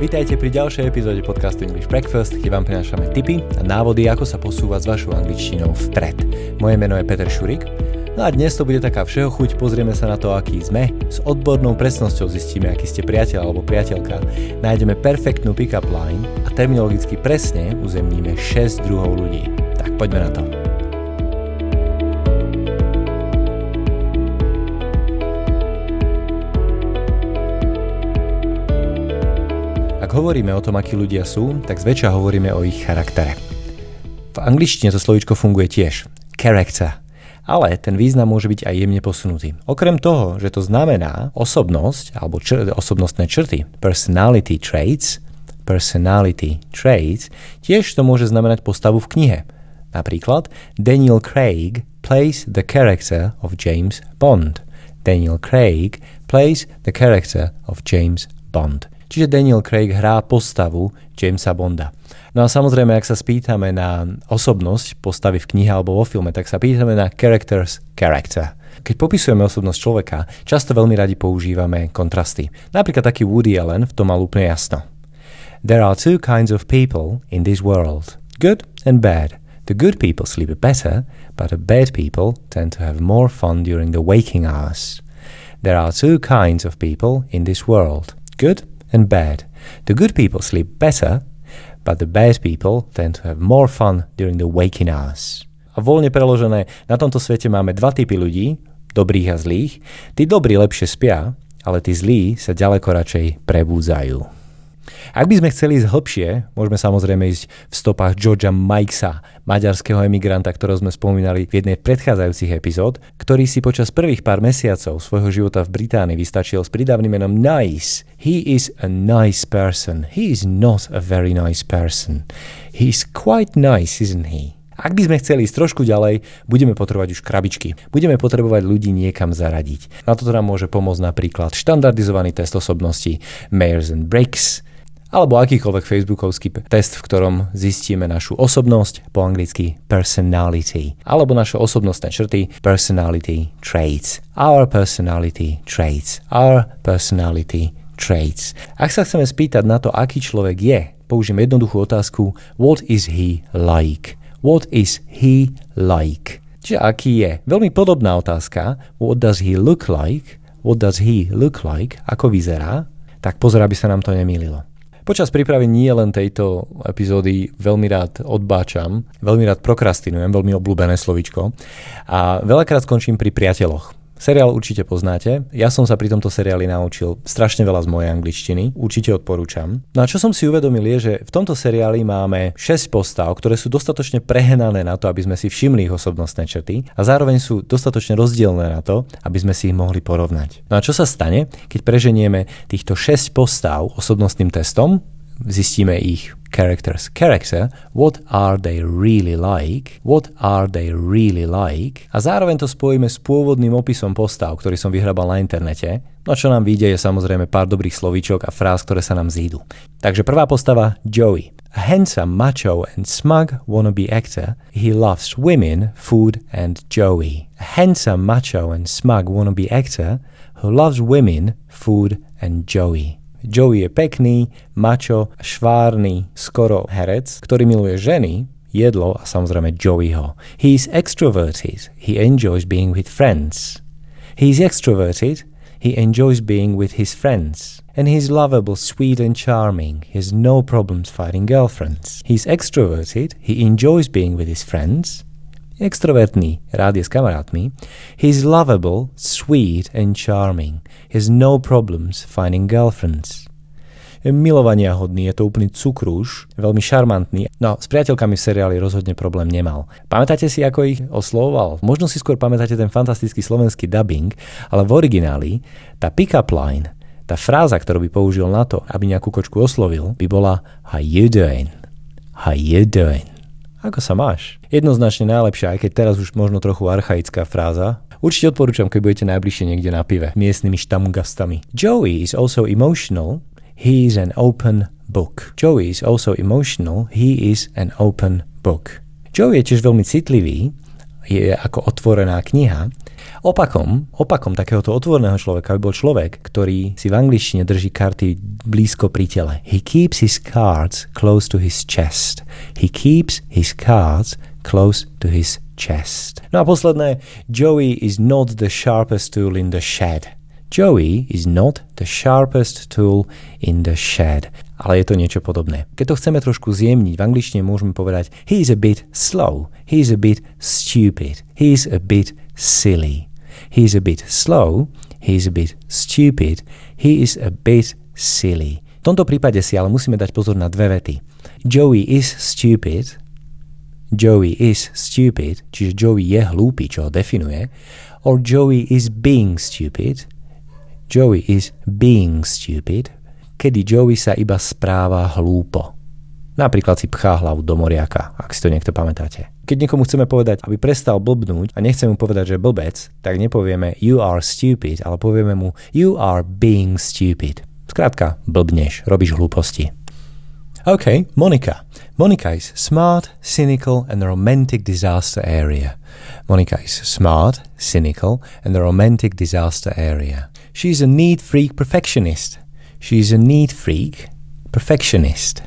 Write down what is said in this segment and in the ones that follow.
Vítajte pri ďalšej epizóde podcastu English Breakfast, kde vám prinášame tipy a návody, ako sa posúvať s vašou angličtinou vpred. Moje meno je Peter Šurik. No a dnes to bude taká všeochuť, pozrieme sa na to, aký sme. S odbornou presnosťou zistíme, aký ste priateľ alebo priateľka. Nájdeme perfektnú pick-up line a terminologicky presne uzemníme 6 druhov ľudí. Tak poďme na to. Ak hovoríme o tom, akí ľudia sú, tak zväčša hovoríme o ich charaktere. V angličtine to slovíčko funguje tiež. Character. Ale ten význam môže byť aj jemne posunutý. Okrem toho, že to znamená osobnosť alebo čr- osobnostné črty, personality traits, personality traits, tiež to môže znamenať postavu v knihe. Napríklad Daniel Craig plays the character of James Bond. Daniel Craig plays the character of James Bond. Čiže Daniel Craig hrá postavu Jamesa Bonda. No a samozrejme, ak sa spýtame na osobnosť postavy v knihe alebo vo filme, tak sa pýtame na characters character. Keď popisujeme osobnosť človeka, často veľmi radi používame kontrasty. Napríklad taký Woody Allen v tom mal úplne jasno. There are two kinds of people in this world. Good and bad. The good people sleep better, but the bad people tend to have more fun during the waking hours. There are two kinds of people in this world. Good and bad. The good people sleep better, but the bad people tend to have more fun during the waking hours. A voľne preložené, na tomto svete máme dva typy ľudí, dobrých a zlých. Tí dobrí lepšie spia, ale tí zlí sa ďaleko radšej prebúdzajú. Ak by sme chceli ísť hlbšie, môžeme samozrejme ísť v stopách Georgia Mikesa, maďarského emigranta, ktorého sme spomínali v jednej predchádzajúcich epizód, ktorý si počas prvých pár mesiacov svojho života v Británii vystačil s pridávnym menom Nice. He is a nice person. He is not a very nice person. He is quite nice, isn't he? Ak by sme chceli ísť trošku ďalej, budeme potrebovať už krabičky. Budeme potrebovať ľudí niekam zaradiť. Na to nám môže pomôcť napríklad štandardizovaný test osobnosti Mayers and Briggs, alebo akýkoľvek facebookovský test, v ktorom zistíme našu osobnosť, po anglicky personality, alebo naše osobnostné črty, personality traits, our personality traits, our personality traits. Ak sa chceme spýtať na to, aký človek je, použijem jednoduchú otázku What is he like? What is he like? Čiže aký je? Veľmi podobná otázka. What does he look like? What does he look like? Ako vyzerá? Tak pozor, aby sa nám to nemýlilo. Počas prípravy nie len tejto epizódy veľmi rád odbáčam, veľmi rád prokrastinujem, veľmi obľúbené slovičko a veľakrát skončím pri priateľoch. Seriál určite poznáte. Ja som sa pri tomto seriáli naučil strašne veľa z mojej angličtiny. Určite odporúčam. No a čo som si uvedomil je, že v tomto seriáli máme 6 postav, ktoré sú dostatočne prehenané na to, aby sme si všimli ich osobnostné črty a zároveň sú dostatočne rozdielne na to, aby sme si ich mohli porovnať. No a čo sa stane, keď preženieme týchto 6 postav osobnostným testom? Zistíme ich characters. Character, what are they really like? What are they really like? A zároveň to spojíme s pôvodným opisom postav, ktorý som vyhrabal na internete. No čo nám vyjde je samozrejme pár dobrých slovíčok a fráz, ktoré sa nám zídu. Takže prvá postava Joey. A handsome, macho and smug wannabe actor, he loves women, food and Joey. A handsome, macho and smug wannabe actor who loves women, food and Joey. Joey je pekný, mačo, švárny, skoro herec, ktorý miluje ženy, jedlo a samozrejme Joeyho. He is extroverted. He enjoys being with friends. He is extroverted. He enjoys being with his friends. And he is lovable, sweet and charming. He has no problems finding girlfriends. He is extroverted. He enjoys being with his friends. Extrovertný, rád je s kamarátmi. He is lovable, sweet and charming. Has no problems finding girlfriends. Je milovania hodný, je to úplný cukrúš, veľmi šarmantný. No, s priateľkami v seriáli rozhodne problém nemal. Pamätáte si, ako ich oslovoval? Možno si skôr pamätáte ten fantastický slovenský dubbing, ale v origináli tá pick-up line, tá fráza, ktorú by použil na to, aby nejakú kočku oslovil, by bola How you doing? How you doing? Ako sa máš? Jednoznačne najlepšia, aj keď teraz už možno trochu archaická fráza. Určite odporúčam, keď budete najbližšie niekde na pive, miestnymi štamgastami. Joey is also emotional. He is an open book. Joey is also emotional. He is an open book. Joey je tiež veľmi citlivý, je ako otvorená kniha. Opakom, opakom takéhoto otvorného človeka by bol človek, ktorý si v angličtine drží karty blízko pri tele. He keeps his cards close to his chest. He keeps his cards close to his chest. No a posledné, Joey is not the sharpest tool in the shed. Joey is not the sharpest tool in the shed. Ale je to niečo podobné. Keď to chceme trošku zjemniť, v angličtine môžeme povedať he is a bit slow, he is a bit stupid, he is a bit silly. He is a bit slow, he is a bit stupid, he is a bit silly. V tomto prípade si ale musíme dať pozor na dve vety. Joey is stupid, Joey is stupid, čiže Joey je hlúpy, čo ho definuje, or Joey is being stupid, Joey is being stupid, kedy Joey sa iba správa hlúpo. Napríklad si pchá hlavu do moriaka, ak si to niekto pamätáte. Keď niekomu chceme povedať, aby prestal blbnúť a nechceme mu povedať, že blbec, tak nepovieme you are stupid, ale povieme mu you are being stupid. Skrátka, blbneš, robíš hlúposti. OK, Monica. Monica is smart, cynical and the romantic disaster area. Monica is smart, cynical and the romantic disaster area. She's a neat freak perfectionist. She's a neat freak perfectionist.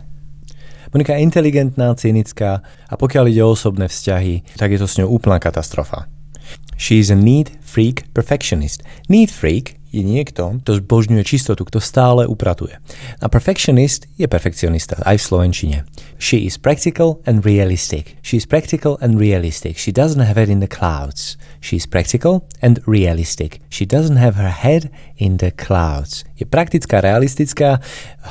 Monika je inteligentná, cynická a pokiaľ ide o osobné vzťahy, tak je to s ňou úplná katastrofa. She is a neat freak perfectionist. Neat freak je niekto, kto zbožňuje čistotu, kto stále upratuje. A perfectionist je perfekcionista, aj v slovenčine. She is practical and realistic. She is practical and realistic. She doesn't have it in the clouds. She is practical and realistic. She doesn't have her head in the clouds. Je praktická, realistická,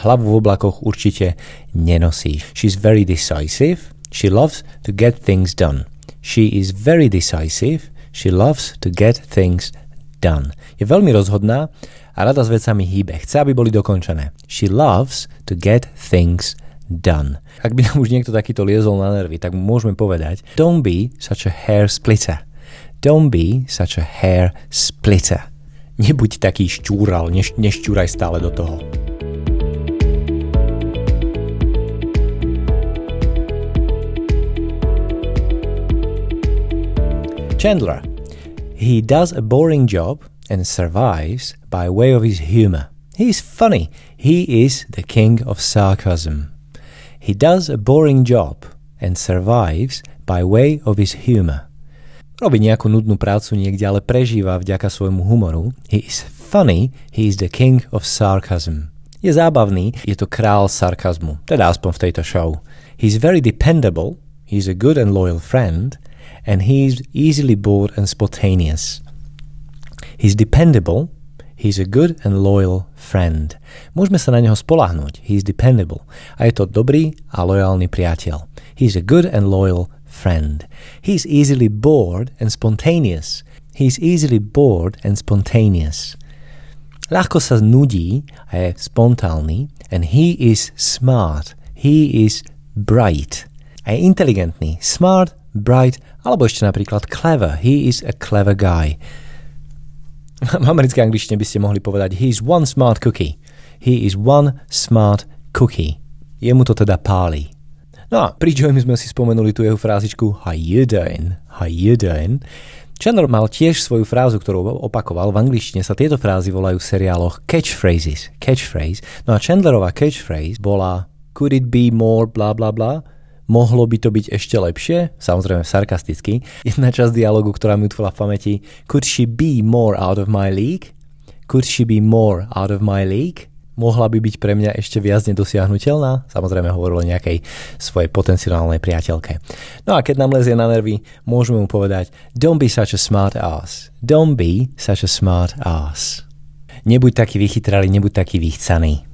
hlavu v oblakoch určite nenosí. She's very decisive. She loves to get things done. She is very decisive. She loves to get things done. Je veľmi rozhodná a rada s vecami hýbe. Chce, aby boli dokončené. She loves to get things done. Ak by nám už niekto takýto liezol na nervy, tak môžeme povedať Don't be such a hair splitter. Don't be such a hair splitter. Nebuď taký šťúral, neš, nešťúraj stále do toho. Chandler He does a boring job and survives by way of his humor. He's funny. He is the king of sarcasm. He does a boring job and survives by way of his humor. Robí nejakú nudnú prácu niekde, ale prežíva vďaka svojmu humoru. He is funny, he is the king of sarcasm. Je zábavný, je to král sarkazmu, teda aspoň v tejto show. He's very dependable, he's a good and loyal friend, and he's easily bored and spontaneous. He's dependable, he's a good and loyal friend. Môžeme sa na neho spolahnúť. He's dependable. A je to dobrý a lojálny priateľ. He's a good and loyal friend. He's easily bored and spontaneous. He's easily bored and spontaneous. Ľahko sa nudí a je spontánny and he is smart. He is bright. A je inteligentný. Smart, bright alebo ešte napríklad clever. He is a clever guy. V americkej angličtine by ste mohli povedať he is one smart cookie. He is one smart cookie. Jemu to teda páli. No a pri Joey sme si spomenuli tú jeho frázičku How you doing? How you doing? Chandler mal tiež svoju frázu, ktorú opakoval. V angličtine sa tieto frázy volajú v seriáloch catchphrases. Catchphrase. No a Chandlerová catchphrase bola Could it be more bla bla bla? Mohlo by to byť ešte lepšie, samozrejme sarkasticky. Jedna časť dialogu, ktorá mi utvila v pamäti, could she be more out of my league? Could she be more out of my league? Mohla by byť pre mňa ešte viac nedosiahnutelná? Samozrejme hovoril o nejakej svojej potenciálnej priateľke. No a keď nám lezie na nervy, môžeme mu povedať Don't be such a smart ass. Don't be such a smart ass. Nebuď taký vychytralý, nebuď taký vychcaný.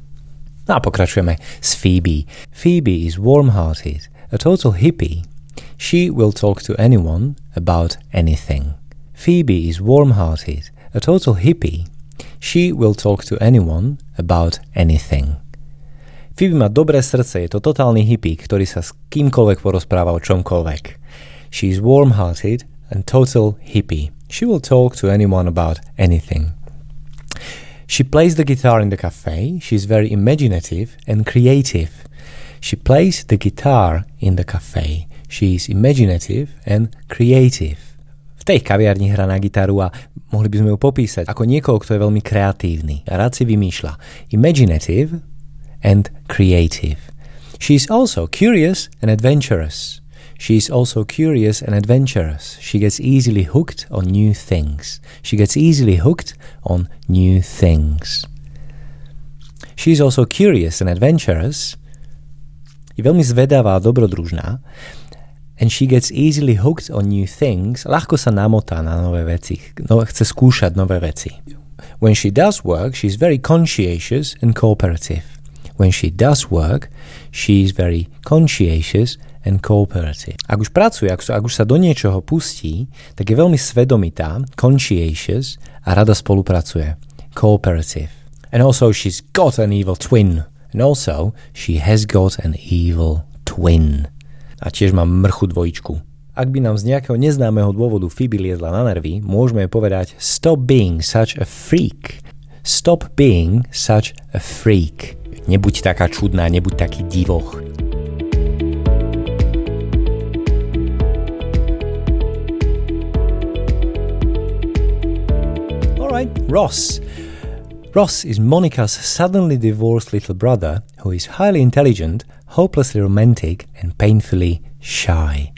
No a pokračujeme s Phoebe. Phoebe is warm-hearted a total hippie, she will talk to anyone about anything. Phoebe is warm hearted, a total hippie. She will talk to anyone about anything. Phoebe má dobré srdce, je to totálny hippie, ktorý sa s kýmkoľvek porozpráva o čomkoľvek. She is warm-hearted and total hippie. She will talk to anyone about anything. She plays the guitar in the cafe. She is very imaginative and creative. She plays the guitar in the cafe. She is imaginative and creative. V tej kaviarni hrá na gitaru a mohli by sme ju popísať ako niekoho, kto je veľmi kreatívny a rád si vymýšľa. Imaginative and creative. She is also curious and adventurous. She is also curious and adventurous. She gets easily hooked on new things. She gets easily hooked on new things. She is also curious and adventurous. Je veľmi zvedavá a dobrodružná. And she gets easily hooked on new things. Ľahko sa namotá na nové veci. No, chce skúšať nové veci. When she does work, she's very conscientious and cooperative. When she does work, she's very conscientious and cooperative. Ak už pracuje, ak, ak už sa do niečoho pustí, tak je veľmi svedomitá, conscientious a rada spolupracuje. Cooperative. And also she's got an evil twin. And also she has got an evil twin. A tiež mám mrchu dvojičku. Ak by nám z nejakého neznámeho dôvodu Phoebe liezla na nervy, môžeme povedať Stop being such a freak. Stop being such a freak. Nebuď taká čudná, nebuď taký divoch. right, Ross. Ross is Monica's suddenly divorced little brother who is highly intelligent, hopelessly romantic, and painfully shy.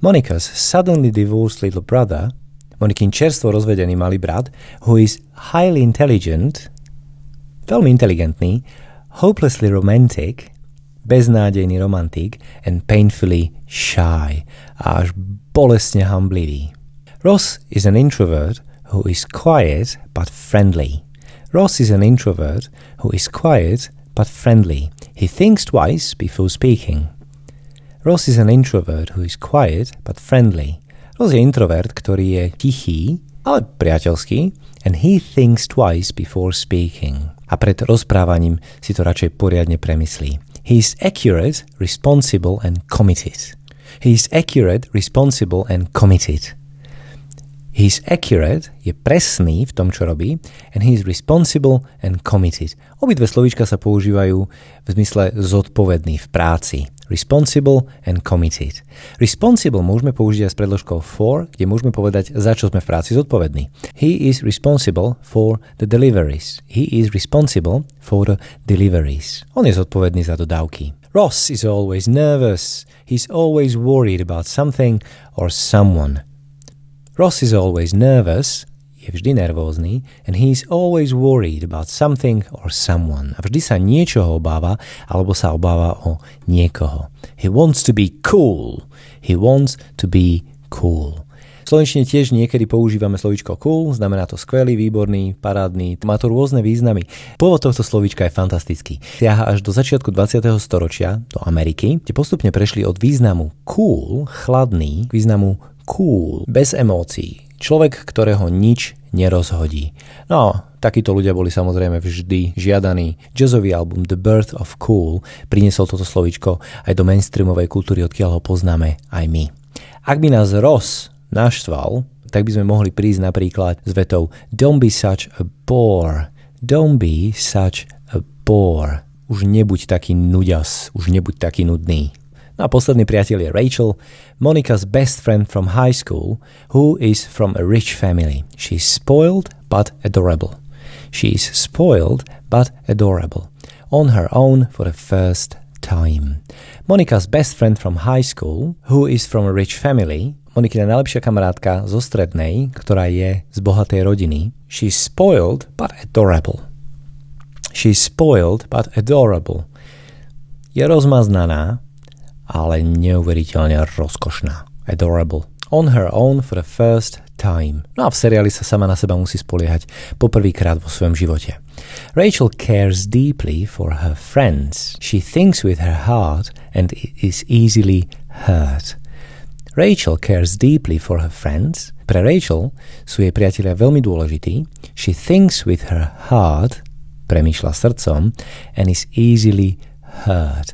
Monica's suddenly divorced little brother, Monikin čerstvo rozvedený malý brat, who is highly intelligent, veľmi inteligentný, hopelessly romantic, beznádejný romantik, and painfully shy, až bolestne hamblivý. Ross is an introvert who is quiet but friendly. Ross is an introvert who is quiet but friendly. He thinks twice before speaking. Ross is an introvert who is quiet but friendly. Ross je introvert, ktorý je tichý, ale priateľský and he thinks twice before speaking. A pred rozprávaním si to radšej poriadne premyslí. He is accurate, responsible and committed. He is accurate, responsible and committed. He's accurate, je presný v tom, čo robí, and he is responsible and committed. Obidve slovíčka sa používajú v zmysle zodpovedný v práci. Responsible and committed. Responsible môžeme použiť aj s predložkou for, kde môžeme povedať, za čo sme v práci zodpovední. He is responsible for the deliveries. He is responsible for the deliveries. On je zodpovedný za dodávky. Ross is always nervous. He's always worried about something or someone. Ross is always nervous, je vždy nervózny, and he's always worried about something or someone. A vždy sa niečoho obáva, alebo sa obáva o niekoho. He wants to be cool. He wants to be cool. V slovenčine tiež niekedy používame slovičko cool, znamená to skvelý, výborný, parádny, má to rôzne významy. Pôvod tohto slovička je fantastický. Siaha až do začiatku 20. storočia, do Ameriky, kde postupne prešli od významu cool, chladný, k významu cool, bez emócií. Človek, ktorého nič nerozhodí. No, takíto ľudia boli samozrejme vždy žiadaní. Jazzový album The Birth of Cool priniesol toto slovičko aj do mainstreamovej kultúry, odkiaľ ho poznáme aj my. Ak by nás Ross naštval, tak by sme mohli prísť napríklad s vetou Don't be such a bore. Don't be such a bore. Už nebuď taký nuďas, už nebuď taký nudný. No a posledný priateľ je Rachel, Monica's best friend from high school, who is from a rich family. She's spoiled but adorable. She is spoiled but adorable. On her own for the first time. Monica's best friend from high school, who is from a rich family, Monikina najlepšia kamarátka zo strednej, ktorá je z bohatej rodiny. She's spoiled but adorable. She's spoiled but adorable. Je rozmaznaná, ale neuveriteľne rozkošná. Adorable. On her own for the first time. No a v seriáli sa sama na seba musí spoliehať poprvýkrát vo svojom živote. Rachel cares deeply for her friends. She thinks with her heart and is easily hurt. Rachel cares deeply for her friends. Pre Rachel sú jej priatelia veľmi dôležití. She thinks with her heart, premýšľa srdcom, and is easily hurt,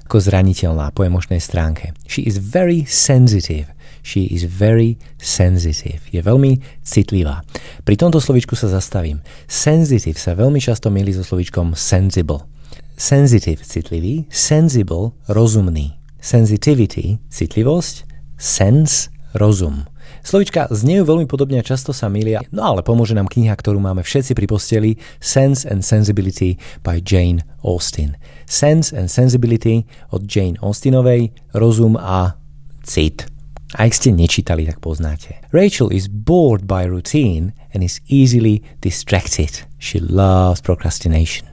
ako zraniteľná po emočnej stránke. She is very sensitive. She is very sensitive. Je veľmi citlivá. Pri tomto slovičku sa zastavím. Sensitive sa veľmi často milí so slovičkom sensible. Sensitive, citlivý, sensible, rozumný. Sensitivity, citlivosť, sense, rozum. Slovička znejú veľmi podobne a často sa milia, no ale pomôže nám kniha, ktorú máme všetci pri posteli, Sense and Sensibility by Jane Austen. Sense and Sensibility od Jane Austenovej, rozum a cit. A ak ste nečítali, tak poznáte. Rachel is bored by routine and is easily distracted. She loves procrastination.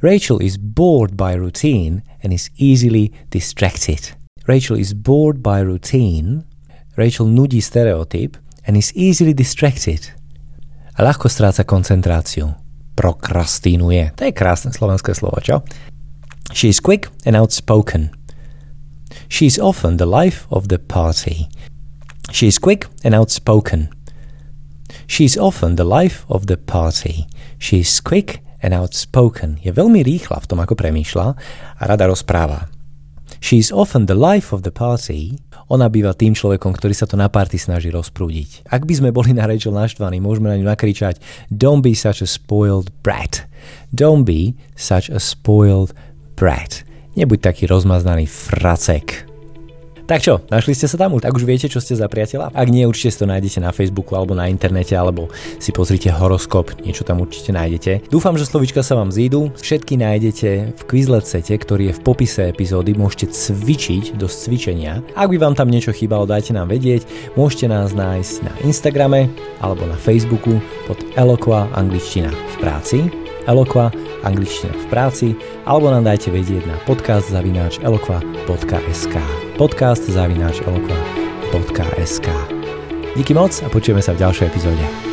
Rachel is bored by routine and is easily distracted. Rachel is bored by routine Rachel nudí stereotyp and is easily distracted. A ľahko stráca koncentráciu. Prokrastínuje. To je krásne slovenské slovo, čo? She is quick and outspoken. She is often the life of the party. She is quick and outspoken. She is often the life of the party. She is quick and outspoken. Je veľmi rýchla v tom, ako premýšľa a rada rozpráva. She is often the life of the party ona býva tým človekom, ktorý sa to na party snaží rozprúdiť. Ak by sme boli na Rachel naštvaní, môžeme na ňu nakričať Don't be such a spoiled brat. Don't be such a spoiled brat. Nebuď taký rozmaznaný fracek. Tak čo, našli ste sa tam už? Tak už viete, čo ste za priateľa? Ak nie, určite si to nájdete na Facebooku alebo na internete, alebo si pozrite horoskop, niečo tam určite nájdete. Dúfam, že slovička sa vám zídu. Všetky nájdete v Quizlet sete, ktorý je v popise epizódy. Môžete cvičiť do cvičenia. Ak by vám tam niečo chýbalo, dajte nám vedieť. Môžete nás nájsť na Instagrame alebo na Facebooku pod Eloqua angličtina v práci. Eloqua angličtina v práci alebo nám dajte vedieť na podcast zavináč eloqua.sk podcast zavináč eloqua.sk Díky moc a počujeme sa v ďalšej epizóde.